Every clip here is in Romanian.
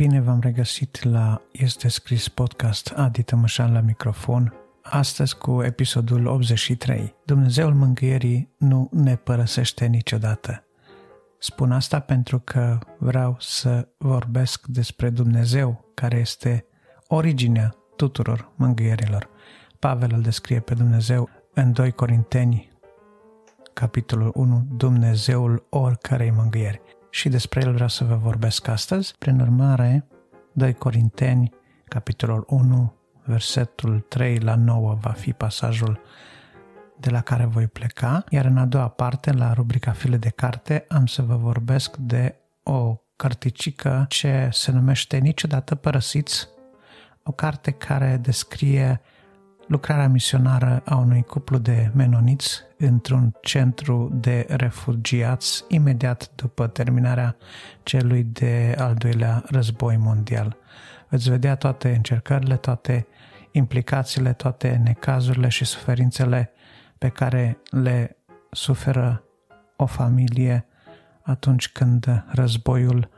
Bine v-am regăsit la Este Scris Podcast Adi Tămășan la microfon, astăzi cu episodul 83. Dumnezeul mângâierii nu ne părăsește niciodată. Spun asta pentru că vreau să vorbesc despre Dumnezeu, care este originea tuturor mângâierilor. Pavel îl descrie pe Dumnezeu în 2 Corinteni, capitolul 1, Dumnezeul oricărei mângâieri și despre el vreau să vă vorbesc astăzi. Prin urmare, 2 Corinteni, capitolul 1, versetul 3 la 9 va fi pasajul de la care voi pleca, iar în a doua parte, la rubrica File de carte, am să vă vorbesc de o carticică ce se numește Niciodată părăsiți, o carte care descrie lucrarea misionară a unui cuplu de menoniți într-un centru de refugiați imediat după terminarea celui de al doilea război mondial. Veți vedea toate încercările, toate implicațiile, toate necazurile și suferințele pe care le suferă o familie atunci când războiul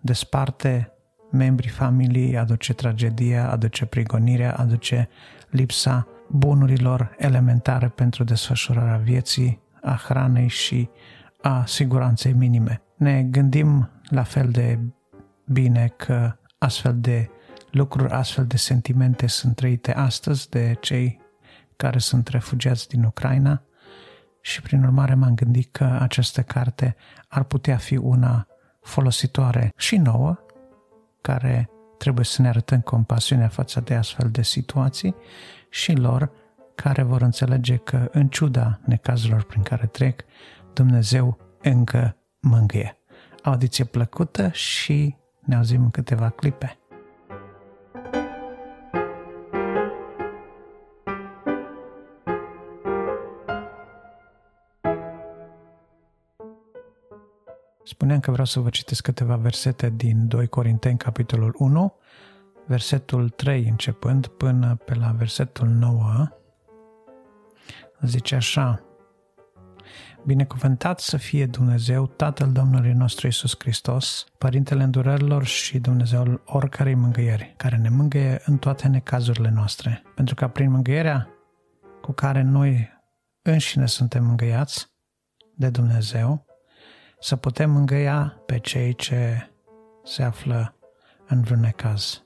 desparte membrii familiei, aduce tragedia, aduce prigonirea, aduce lipsa bunurilor elementare pentru desfășurarea vieții, a hranei și a siguranței minime. Ne gândim la fel de bine că astfel de lucruri, astfel de sentimente sunt trăite astăzi de cei care sunt refugiați din Ucraina și prin urmare m-am gândit că această carte ar putea fi una folositoare și nouă, care trebuie să ne arătăm compasiunea față de astfel de situații și lor care vor înțelege că, în ciuda necazurilor prin care trec, Dumnezeu încă mângâie. Audiție plăcută și ne auzim în câteva clipe. Spuneam că vreau să vă citesc câteva versete din 2 Corinteni, capitolul 1, versetul 3 începând până pe la versetul 9. Zice așa, Binecuvântat să fie Dumnezeu, Tatăl Domnului nostru Isus Hristos, Părintele îndurărilor și Dumnezeul oricărei mângâieri, care ne mângâie în toate necazurile noastre, pentru că prin mângâierea cu care noi înșine suntem mângâiați de Dumnezeu, să putem mângâia pe cei ce se află în vreun necaz.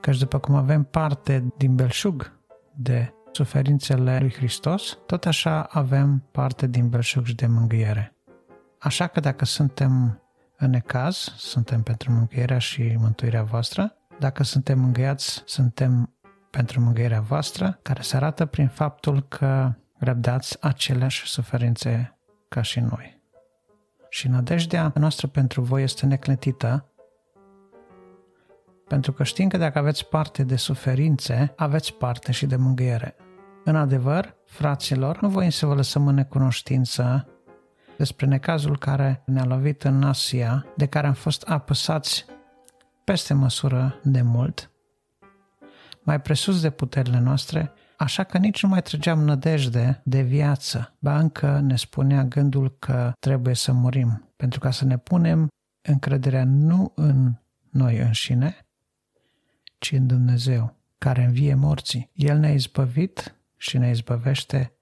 Căci după cum avem parte din belșug de suferințele lui Hristos, tot așa avem parte din belșug și de mângâiere. Așa că dacă suntem în necaz, suntem pentru mângâierea și mântuirea voastră. Dacă suntem mângâiați, suntem pentru mângâierea voastră, care se arată prin faptul că răbdați aceleași suferințe ca și noi. Și nădejdea noastră pentru voi este necletită, pentru că știm că dacă aveți parte de suferințe, aveți parte și de mângâiere. În adevăr, fraților, nu voi să vă lăsăm în necunoștință despre necazul care ne-a lovit în Asia, de care am fost apăsați peste măsură de mult, mai presus de puterile noastre, așa că nici nu mai trăgeam nădejde de viață, ba încă ne spunea gândul că trebuie să murim, pentru ca să ne punem încrederea nu în noi înșine, ci în Dumnezeu, care învie morții. El ne-a izbăvit și ne izbăvește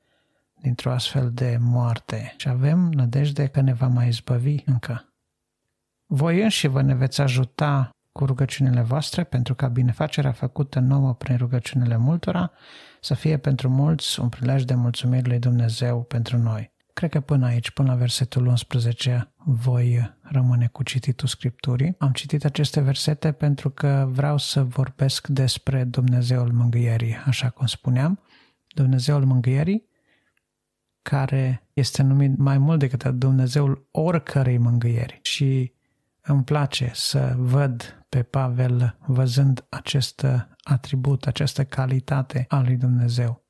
dintr-o astfel de moarte și avem nădejde că ne va mai izbăvi încă. Voi înși vă ne veți ajuta cu rugăciunile voastre pentru ca binefacerea făcută nouă prin rugăciunile multora să fie pentru mulți un prilej de mulțumire lui Dumnezeu pentru noi. Cred că până aici, până la versetul 11, voi rămâne cu cititul Scripturii. Am citit aceste versete pentru că vreau să vorbesc despre Dumnezeul mângâierii, așa cum spuneam. Dumnezeul mângâierii, care este numit mai mult decât Dumnezeul oricărei mângâieri. Și îmi place să văd pe Pavel văzând acest atribut, această calitate a lui Dumnezeu.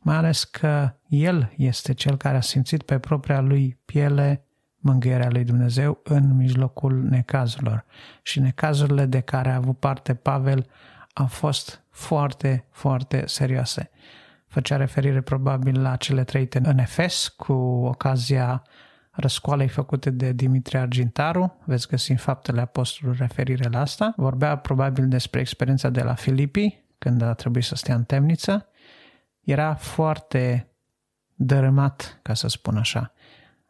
Mai ales că el este cel care a simțit pe propria lui piele mângâierea lui Dumnezeu în mijlocul necazurilor. Și necazurile de care a avut parte Pavel au fost foarte, foarte serioase. Făcea referire probabil la cele trăite în Efes cu ocazia răscoalei făcute de Dimitrie Argintaru, veți găsi în faptele apostolului referire la asta. Vorbea probabil despre experiența de la Filipii, când a trebuit să stea în temniță. Era foarte dărâmat, ca să spun așa.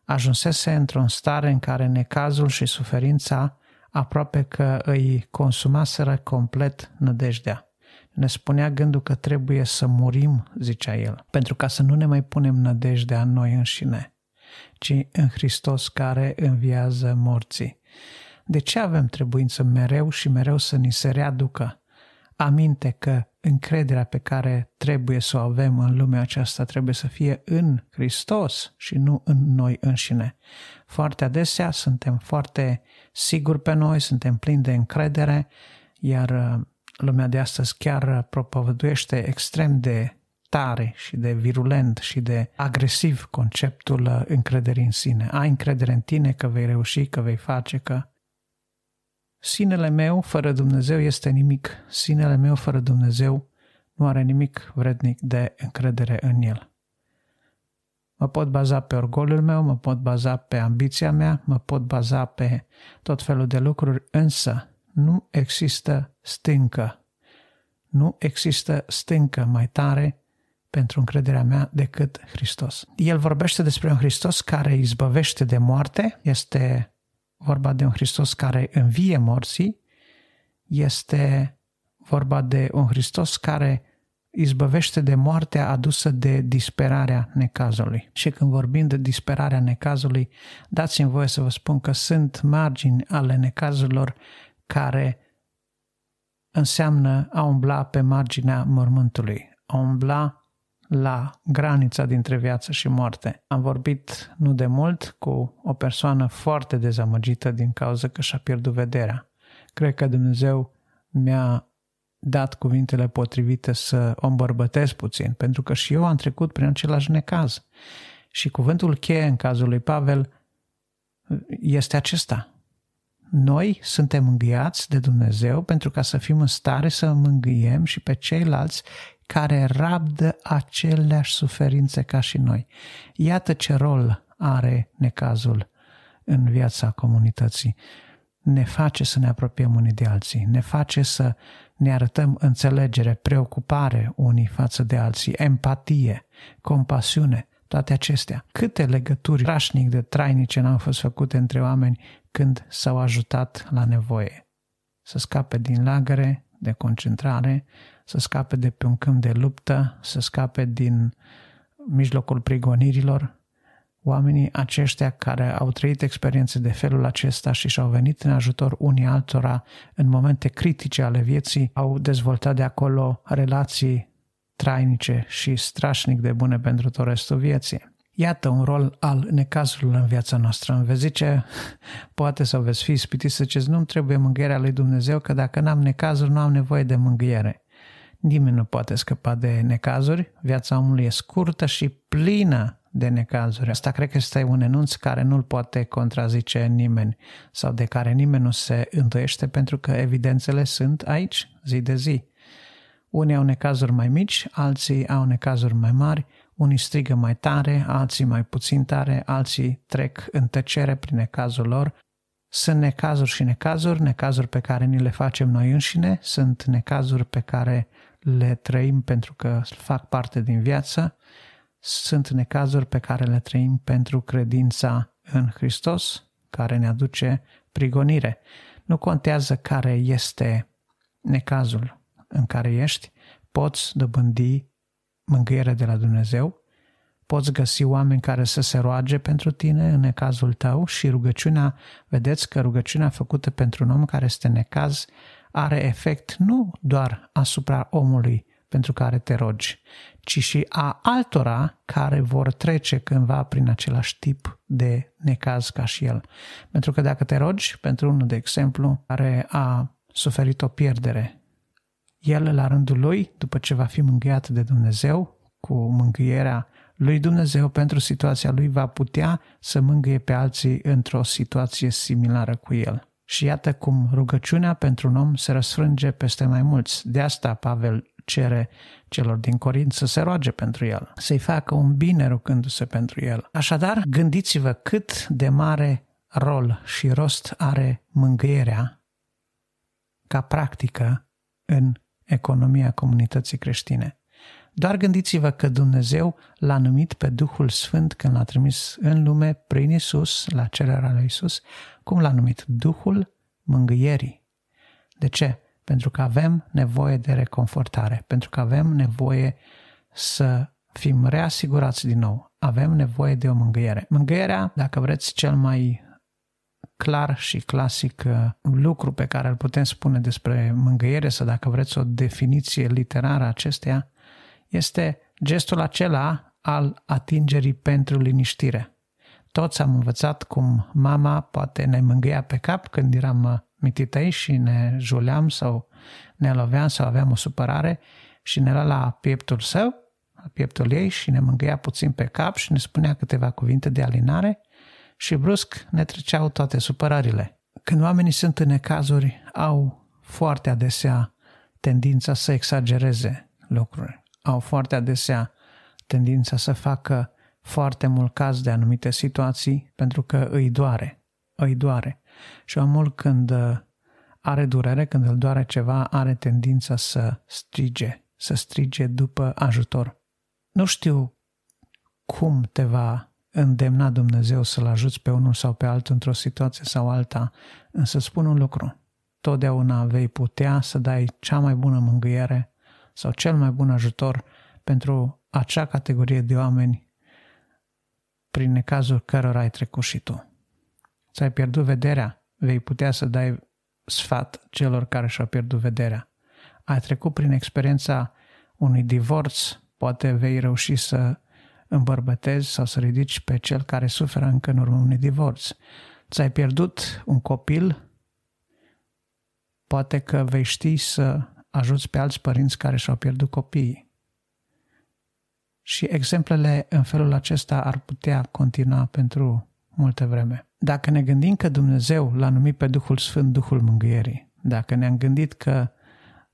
Ajunsese într-o stare în care necazul și suferința aproape că îi consumaseră complet nădejdea. Ne spunea gândul că trebuie să murim, zicea el, pentru ca să nu ne mai punem nădejdea în noi înșine, ci în Hristos care înviază morții. De ce avem trebuință mereu și mereu să ni se readucă aminte că încrederea pe care trebuie să o avem în lumea aceasta trebuie să fie în Hristos și nu în noi înșine. Foarte adesea suntem foarte siguri pe noi, suntem plini de încredere, iar uh, lumea de astăzi chiar propovăduiește extrem de tare și de virulent și de agresiv conceptul uh, încrederii în sine. Ai încredere în tine că vei reuși, că vei face, că Sinele meu fără Dumnezeu este nimic. Sinele meu fără Dumnezeu nu are nimic vrednic de încredere în el. Mă pot baza pe orgoliul meu, mă pot baza pe ambiția mea, mă pot baza pe tot felul de lucruri, însă nu există stâncă. Nu există stâncă mai tare pentru încrederea mea decât Hristos. El vorbește despre un Hristos care izbăvește de moarte, este vorba de un Hristos care învie morții, este vorba de un Hristos care izbăvește de moartea adusă de disperarea necazului. Și când vorbim de disperarea necazului, dați-mi voie să vă spun că sunt margini ale necazurilor care înseamnă a umbla pe marginea mormântului, a umbla la granița dintre viață și moarte. Am vorbit nu de mult cu o persoană foarte dezamăgită din cauza că și-a pierdut vederea. Cred că Dumnezeu mi-a dat cuvintele potrivite să o îmbărbătesc puțin, pentru că și eu am trecut prin același necaz. Și cuvântul cheie în cazul lui Pavel este acesta. Noi suntem mângâiați de Dumnezeu pentru ca să fim în stare să mângâiem și pe ceilalți care rabdă aceleași suferințe ca și noi. Iată ce rol are necazul în viața comunității. Ne face să ne apropiem unii de alții, ne face să ne arătăm înțelegere, preocupare unii față de alții, empatie, compasiune, toate acestea. Câte legături rașnic de trainice n-au fost făcute între oameni când s-au ajutat la nevoie. Să scape din lagăre, de concentrare, să scape de pe un câmp de luptă, să scape din mijlocul prigonirilor. Oamenii aceștia care au trăit experiențe de felul acesta și și-au venit în ajutor unii altora în momente critice ale vieții, au dezvoltat de acolo relații trainice și strașnic de bune pentru tot restul vieții. Iată un rol al necazurilor în viața noastră. Îmi vezi zice, poate să veți fi ispitit să ziceți, nu trebuie mângâierea lui Dumnezeu, că dacă n-am necazuri, nu am nevoie de mângâiere. Nimeni nu poate scăpa de necazuri, viața omului e scurtă și plină de necazuri. Asta cred că este un enunț care nu-l poate contrazice nimeni sau de care nimeni nu se îndoiește pentru că evidențele sunt aici, zi de zi. Unii au necazuri mai mici, alții au necazuri mai mari, unii strigă mai tare, alții mai puțin tare, alții trec în tăcere prin necazul lor. Sunt necazuri și necazuri, necazuri pe care ni le facem noi înșine, sunt necazuri pe care le trăim pentru că fac parte din viață, sunt necazuri pe care le trăim pentru credința în Hristos, care ne aduce prigonire. Nu contează care este necazul în care ești, poți dobândi mângâiere de la Dumnezeu, poți găsi oameni care să se roage pentru tine în necazul tău și rugăciunea, vedeți că rugăciunea făcută pentru un om care este necaz are efect nu doar asupra omului pentru care te rogi, ci și a altora care vor trece cândva prin același tip de necaz ca și el. Pentru că dacă te rogi pentru unul, de exemplu, care a suferit o pierdere, el la rândul lui, după ce va fi mângâiat de Dumnezeu, cu mângâierea lui Dumnezeu pentru situația lui, va putea să mângâie pe alții într-o situație similară cu el. Și iată cum rugăciunea pentru un om se răsfrânge peste mai mulți. De asta Pavel cere celor din Corint să se roage pentru el, să-i facă un bine rugându-se pentru el. Așadar, gândiți-vă cât de mare rol și rost are mângâierea ca practică în economia comunității creștine. Doar gândiți-vă că Dumnezeu l-a numit pe Duhul Sfânt când l-a trimis în lume prin Isus, la cererea lui Isus, cum l-a numit? Duhul mângâierii. De ce? Pentru că avem nevoie de reconfortare, pentru că avem nevoie să fim reasigurați din nou. Avem nevoie de o mângâiere. Mângâierea, dacă vreți, cel mai clar și clasic uh, lucru pe care îl putem spune despre mângâiere sau dacă vreți o definiție literară acesteia, este gestul acela al atingerii pentru liniștire. Toți am învățat cum mama poate ne mângâia pe cap când eram uh, mititei și ne juleam sau ne loveam sau aveam o supărare și ne lua la pieptul său, la pieptul ei și ne mângâia puțin pe cap și ne spunea câteva cuvinte de alinare și brusc ne treceau toate supărările. Când oamenii sunt în necazuri, au foarte adesea tendința să exagereze lucruri. Au foarte adesea tendința să facă foarte mult caz de anumite situații pentru că îi doare. Îi doare. Și omul când uh, are durere, când îl doare ceva, are tendința să strige, să strige după ajutor. Nu știu cum te va îndemna Dumnezeu să-l ajuți pe unul sau pe altul într-o situație sau alta, însă spun un lucru. Totdeauna vei putea să dai cea mai bună mângâiere sau cel mai bun ajutor pentru acea categorie de oameni prin necazul cărora ai trecut și tu. Ți-ai pierdut vederea, vei putea să dai sfat celor care și-au pierdut vederea. Ai trecut prin experiența unui divorț, poate vei reuși să îmbărbătezi sau să ridici pe cel care suferă încă în urmă unui divorț. Ți-ai pierdut un copil, poate că vei ști să ajuți pe alți părinți care și-au pierdut copiii. Și exemplele în felul acesta ar putea continua pentru multă vreme. Dacă ne gândim că Dumnezeu l-a numit pe Duhul Sfânt Duhul Mângâierii, dacă ne-am gândit că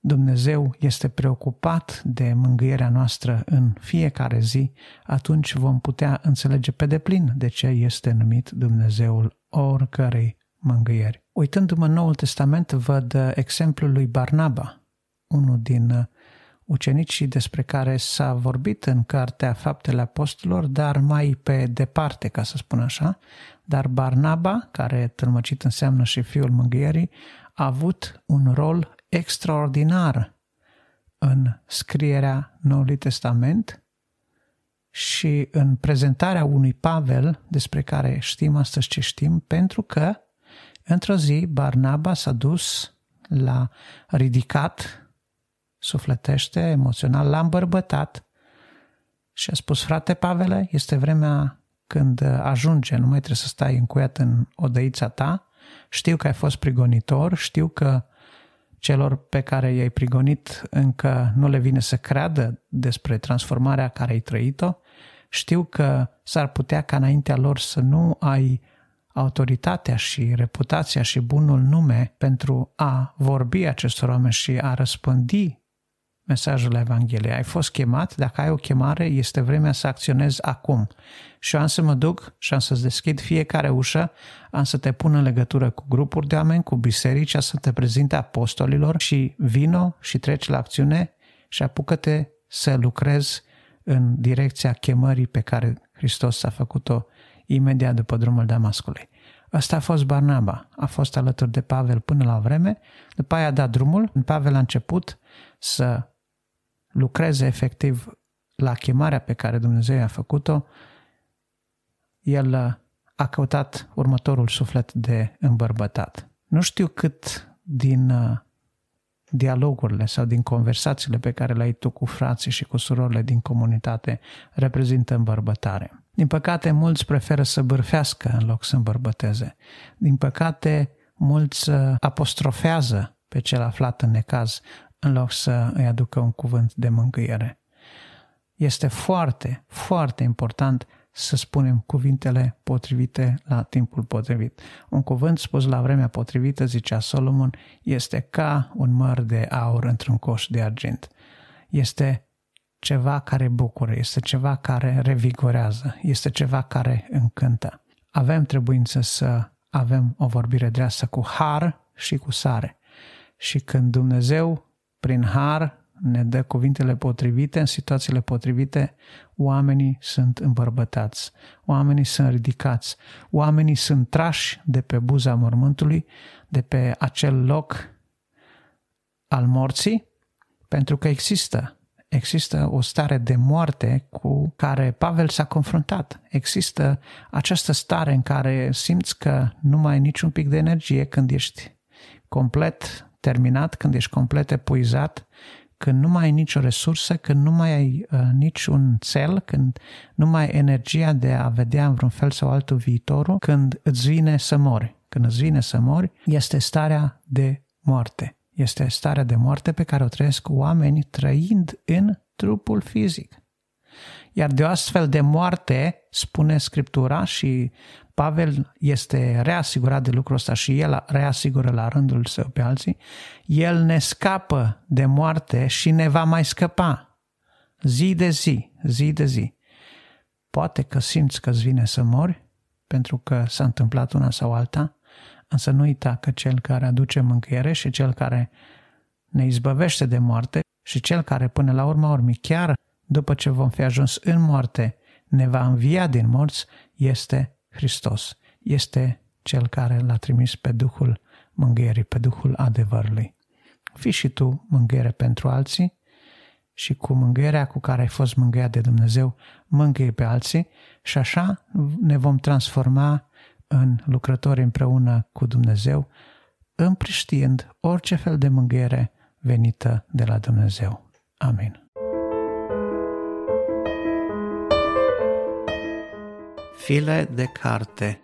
Dumnezeu este preocupat de mângâierea noastră în fiecare zi, atunci vom putea înțelege pe deplin de ce este numit Dumnezeul oricărei mângâieri. Uitându-mă în Noul Testament, văd exemplul lui Barnaba, unul din ucenicii despre care s-a vorbit în Cartea Faptele Apostolilor, dar mai pe departe, ca să spun așa. Dar Barnaba, care tâlmăcit înseamnă și fiul mângâierii, a avut un rol extraordinar în scrierea Noului Testament și în prezentarea unui Pavel despre care știm astăzi ce știm, pentru că într-o zi Barnaba s-a dus la ridicat, sufletește, emoțional, l-a îmbărbătat și a spus, frate Pavele, este vremea când ajunge, nu mai trebuie să stai încuiat în odăița ta, știu că ai fost prigonitor, știu că celor pe care i-ai prigonit încă nu le vine să creadă despre transformarea care ai trăit-o. Știu că s-ar putea ca înaintea lor să nu ai autoritatea și reputația și bunul nume pentru a vorbi acestor oameni și a răspândi mesajul Evangheliei. Ai fost chemat, dacă ai o chemare, este vremea să acționezi acum. Și eu am să mă duc și am să-ți deschid fiecare ușă, am să te pun în legătură cu grupuri de oameni, cu biserici, să te prezinte apostolilor și vino și treci la acțiune și apucă-te să lucrezi în direcția chemării pe care Hristos a făcut-o imediat după drumul Damascului. Ăsta a fost Barnaba, a fost alături de Pavel până la vreme, după aia a dat drumul, Pavel a început să lucreze efectiv la chemarea pe care Dumnezeu a făcut-o, el a căutat următorul suflet de îmbărbătat. Nu știu cât din uh, dialogurile sau din conversațiile pe care le ai tu cu frații și cu surorile din comunitate reprezintă îmbărbătare. Din păcate, mulți preferă să bârfească în loc să îmbărbăteze. Din păcate, mulți uh, apostrofează pe cel aflat în necaz în loc să îi aducă un cuvânt de mângâiere. Este foarte, foarte important să spunem cuvintele potrivite la timpul potrivit. Un cuvânt spus la vremea potrivită, zicea Solomon, este ca un măr de aur într-un coș de argint. este ceva care bucură, este ceva care revigorează, este ceva care încântă. Avem trebuință să avem o vorbire dreasă cu har și cu sare. Și când Dumnezeu, prin har, ne dă cuvintele potrivite, în situațiile potrivite, oamenii sunt îmbărbătați, oamenii sunt ridicați, oamenii sunt trași de pe buza mormântului, de pe acel loc al morții, pentru că există există o stare de moarte cu care Pavel s-a confruntat. Există această stare în care simți că nu mai ai niciun pic de energie când ești complet terminat, când ești complet epuizat, când nu mai ai nicio resursă, când nu mai ai uh, niciun cel, când nu mai ai energia de a vedea în vreun fel sau altul viitorul, când îți vine să mori. Când îți vine să mori, este starea de moarte. Este starea de moarte pe care o trăiesc oameni trăind în trupul fizic. Iar de o astfel de moarte, spune Scriptura și Pavel este reasigurat de lucrul ăsta și el reasigură la rândul său pe alții, el ne scapă de moarte și ne va mai scăpa zi de zi, zi de zi. Poate că simți că îți vine să mori, pentru că s-a întâmplat una sau alta, însă nu uita că cel care aduce mângâiere și cel care ne izbăvește de moarte și cel care până la urma urmii, chiar după ce vom fi ajuns în moarte, ne va învia din morți, este Hristos. Este cel care l-a trimis pe Duhul mângâierii, pe Duhul adevărului. Fii și tu mângâiere pentru alții și cu mângâierea cu care ai fost mângâiat de Dumnezeu, mângâie pe alții și așa ne vom transforma în lucrători împreună cu Dumnezeu, împriștiind orice fel de mângâiere venită de la Dumnezeu. Amin. File de carte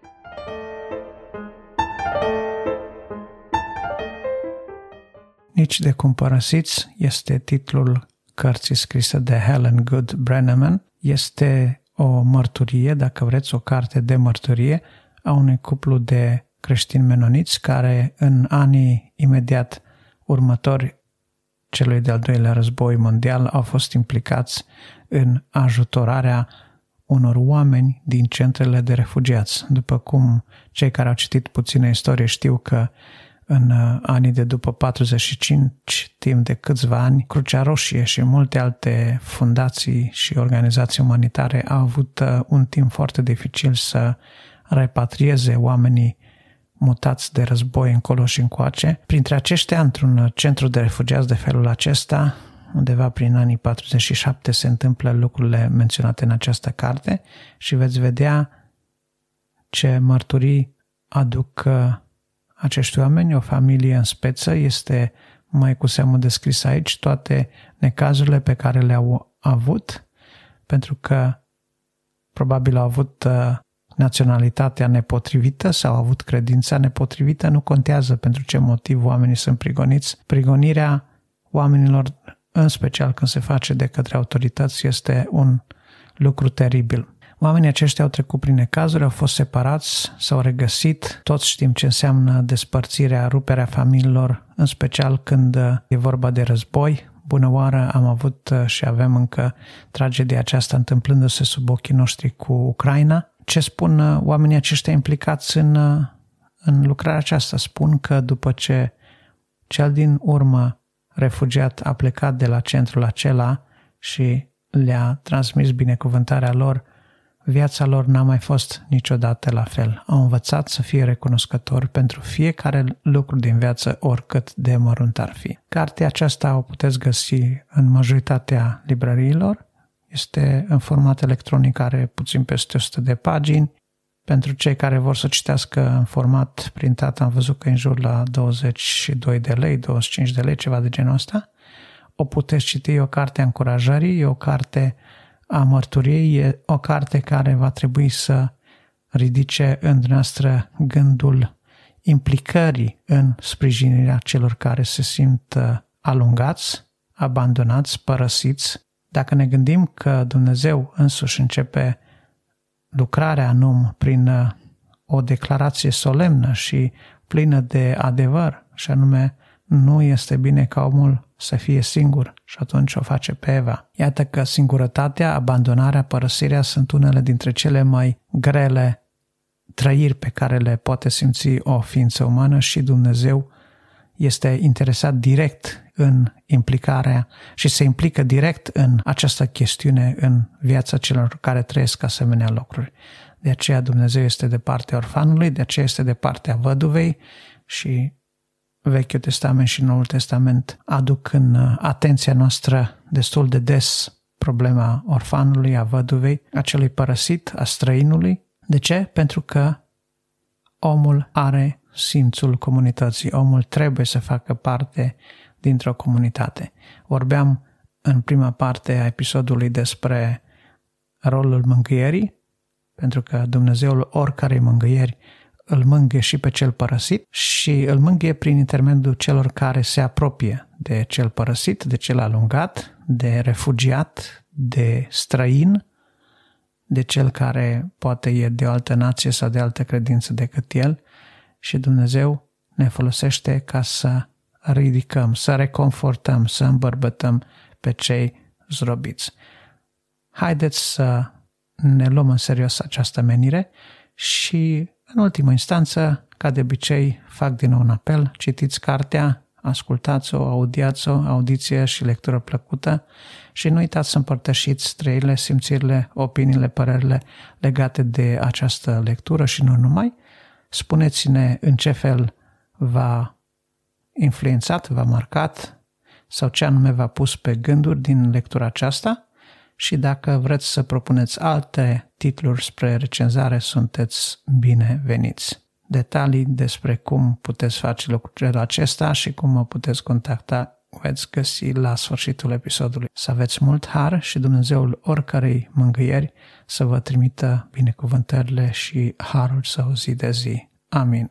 Nici de cum părăsiți este titlul cărții scrise de Helen Good Brenneman. Este o mărturie, dacă vreți, o carte de mărturie a unui cuplu de creștini menoniți care în anii imediat următori celui de-al doilea război mondial au fost implicați în ajutorarea unor oameni din centrele de refugiați. După cum cei care au citit puțină istorie știu că în uh, anii de după 45, timp de câțiva ani, Crucea Roșie și multe alte fundații și organizații umanitare au avut uh, un timp foarte dificil să repatrieze oamenii mutați de război încolo și încoace. Printre aceștia, într-un centru de refugiați de felul acesta, undeva prin anii 47 se întâmplă lucrurile menționate în această carte și veți vedea ce mărturii aduc uh, acești oameni, o familie în speță, este mai cu seamă descris aici toate necazurile pe care le-au avut, pentru că probabil au avut uh, naționalitatea nepotrivită sau au avut credința nepotrivită, nu contează pentru ce motiv oamenii sunt prigoniți. Prigonirea oamenilor, în special când se face de către autorități, este un lucru teribil. Oamenii aceștia au trecut prin necazuri, au fost separați, s-au regăsit, toți știm ce înseamnă despărțirea, ruperea familiilor, în special când e vorba de război. Bună oară, am avut și avem încă tragedia aceasta întâmplându-se sub ochii noștri cu Ucraina ce spun uh, oamenii aceștia implicați în, uh, în lucrarea aceasta? Spun că după ce cel din urmă refugiat a plecat de la centrul acela și le-a transmis binecuvântarea lor, viața lor n-a mai fost niciodată la fel. Au învățat să fie recunoscători pentru fiecare lucru din viață, oricât de mărunt ar fi. Cartea aceasta o puteți găsi în majoritatea librăriilor este în format electronic, are puțin peste 100 de pagini. Pentru cei care vor să citească în format printat, am văzut că e în jur la 22 de lei, 25 de lei, ceva de genul ăsta. O puteți citi, e o carte a încurajării, e o carte a mărturiei, e o carte care va trebui să ridice în noastră gândul implicării în sprijinirea celor care se simt uh, alungați, abandonați, părăsiți dacă ne gândim că Dumnezeu însuși începe lucrarea în om prin uh, o declarație solemnă și plină de adevăr, și anume nu este bine ca omul să fie singur și atunci o face pe Eva. Iată că singurătatea, abandonarea, părăsirea sunt unele dintre cele mai grele trăiri pe care le poate simți o ființă umană și Dumnezeu este interesat direct în implicarea și se implică direct în această chestiune în viața celor care trăiesc asemenea lucruri. De aceea Dumnezeu este de partea orfanului, de aceea este de partea văduvei și Vechiul Testament și Noul Testament aduc în atenția noastră destul de des problema orfanului, a văduvei, a celui părăsit, a străinului. De ce? Pentru că omul are simțul comunității. Omul trebuie să facă parte dintr-o comunitate. Vorbeam în prima parte a episodului despre rolul mângâierii, pentru că Dumnezeul oricărei mângâieri îl mângâie și pe cel părăsit și îl mângâie prin intermediul celor care se apropie de cel părăsit, de cel alungat, de refugiat, de străin, de cel care poate e de o altă nație sau de altă credință decât el și Dumnezeu ne folosește ca să ridicăm, să reconfortăm, să îmbărbătăm pe cei zrobiți. Haideți să ne luăm în serios această menire și, în ultimă instanță, ca de obicei, fac din nou un apel, citiți cartea, ascultați-o, audiați-o, audiție și lectură plăcută și nu uitați să împărtășiți trăirile, simțirile, opiniile, părerile legate de această lectură și nu numai. Spuneți-ne în ce fel va influențat, v-a marcat sau ce anume v-a pus pe gânduri din lectura aceasta și dacă vreți să propuneți alte titluri spre recenzare, sunteți bineveniți. Detalii despre cum puteți face lucrul acesta și cum mă puteți contacta veți găsi la sfârșitul episodului. Să aveți mult har și Dumnezeul oricărei mângâieri să vă trimită binecuvântările și harul să o zi de zi. Amin.